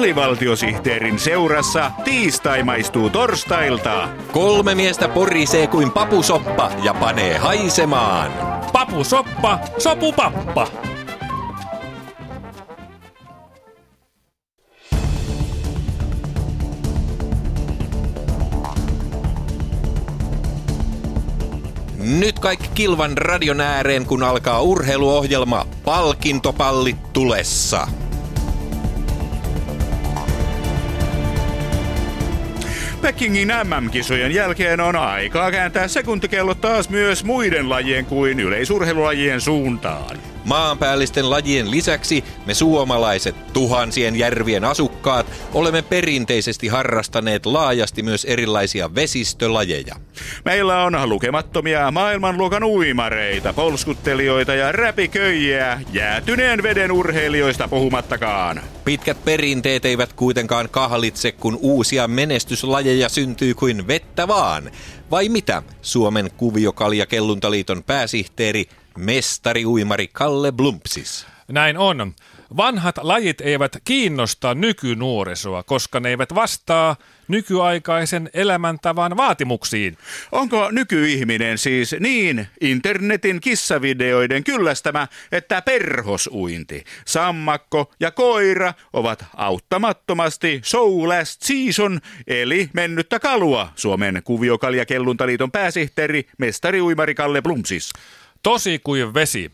alivaltiosihteerin seurassa tiistai maistuu torstailta. Kolme miestä porisee kuin papusoppa ja panee haisemaan. Papusoppa, sopupappa. Nyt kaikki kilvan radion ääreen, kun alkaa urheiluohjelma Palkintopallit tulessa. Pekingin MM-kisojen jälkeen on aikaa kääntää sekuntikellot taas myös muiden lajien kuin yleisurheilulajien suuntaan. Maanpäällisten lajien lisäksi me suomalaiset, tuhansien järvien asukkaat, olemme perinteisesti harrastaneet laajasti myös erilaisia vesistölajeja. Meillä on lukemattomia maailmanluokan uimareita, polskuttelijoita ja räpiköijiä, jäätyneen veden urheilijoista puhumattakaan. Pitkät perinteet eivät kuitenkaan kahlitse, kun uusia menestyslajeja syntyy kuin vettä vaan. Vai mitä, Suomen kuviokalja kelluntaliiton pääsihteeri mestari-uimari Kalle Blumpsis. Näin on. Vanhat lajit eivät kiinnosta nykynuorisoa, koska ne eivät vastaa nykyaikaisen elämäntavan vaatimuksiin. Onko nykyihminen siis niin internetin kissavideoiden kyllästämä, että perhosuinti, sammakko ja koira ovat auttamattomasti show last season, eli mennyttä kalua, Suomen kuviokaljakelluntaliiton pääsihteeri, mestari-uimari Kalle Blumsis. Tosi kuin vesi.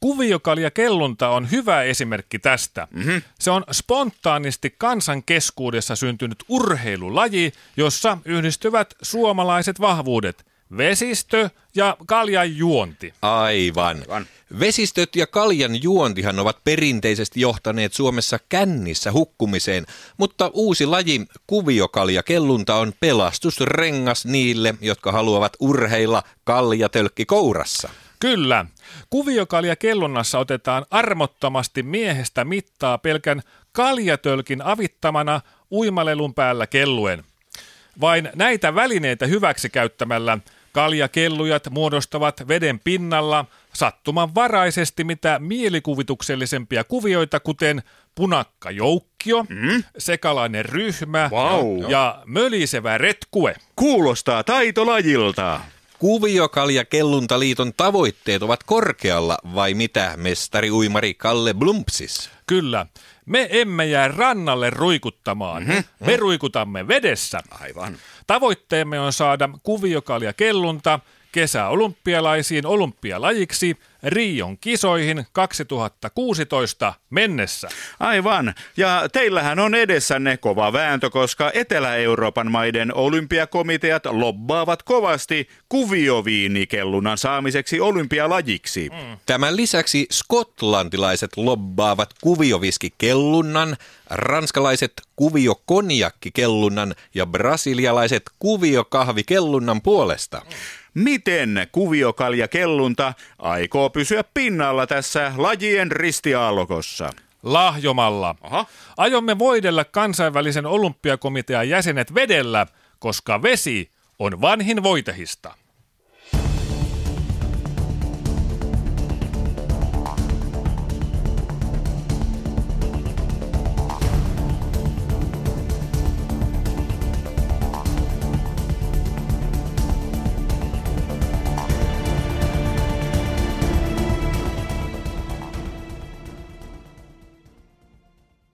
Kuviokalja kellunta on hyvä esimerkki tästä. Mm-hmm. Se on spontaanisti kansan keskuudessa syntynyt urheilulaji, jossa yhdistyvät suomalaiset vahvuudet. Vesistö ja kaljan juonti. Aivan. Aivan. Vesistöt ja kaljan juontihan ovat perinteisesti johtaneet Suomessa kännissä hukkumiseen, mutta uusi laji, kuviokalja kellunta, on pelastusrengas niille, jotka haluavat urheilla kaljatölkki kourassa. Kyllä. Kuviokalja kellonnassa otetaan armottomasti miehestä mittaa pelkän kaljatölkin avittamana uimalelun päällä kelluen. Vain näitä välineitä hyväksi käyttämällä kaljakellujat muodostavat veden pinnalla sattumanvaraisesti mitä mielikuvituksellisempia kuvioita, kuten punakka-joukkio, mm? sekalainen ryhmä wow. ja mölisevä retkue. Kuulostaa taitolajilta. Kuviokalja Kelluntaliiton tavoitteet ovat korkealla vai mitä, mestari uimari Kalle Blumpsis? Kyllä. Me emme jää rannalle ruikuttamaan. Mm-hmm. Me ruikutamme vedessä. Aivan. Tavoitteemme on saada kuviokalja kellunta kesäolympialaisiin olympialajiksi Rion kisoihin 2016 mennessä. Aivan. Ja teillähän on edessänne kova vääntö, koska Etelä-Euroopan maiden olympiakomiteat lobbaavat kovasti kuvioviinikellunnan saamiseksi olympialajiksi. Mm. Tämän lisäksi skotlantilaiset lobbaavat kuvioviskikellunnan, ranskalaiset kuviokonjakkikellunnan ja brasilialaiset kuviokahvikellunnan puolesta. Mm. Miten kuviokalja kellunta aikoo pysyä pinnalla tässä lajien ristiaallokossa? Lahjomalla. Aha. Aiomme voidella kansainvälisen olympiakomitean jäsenet vedellä, koska vesi on vanhin voitehista.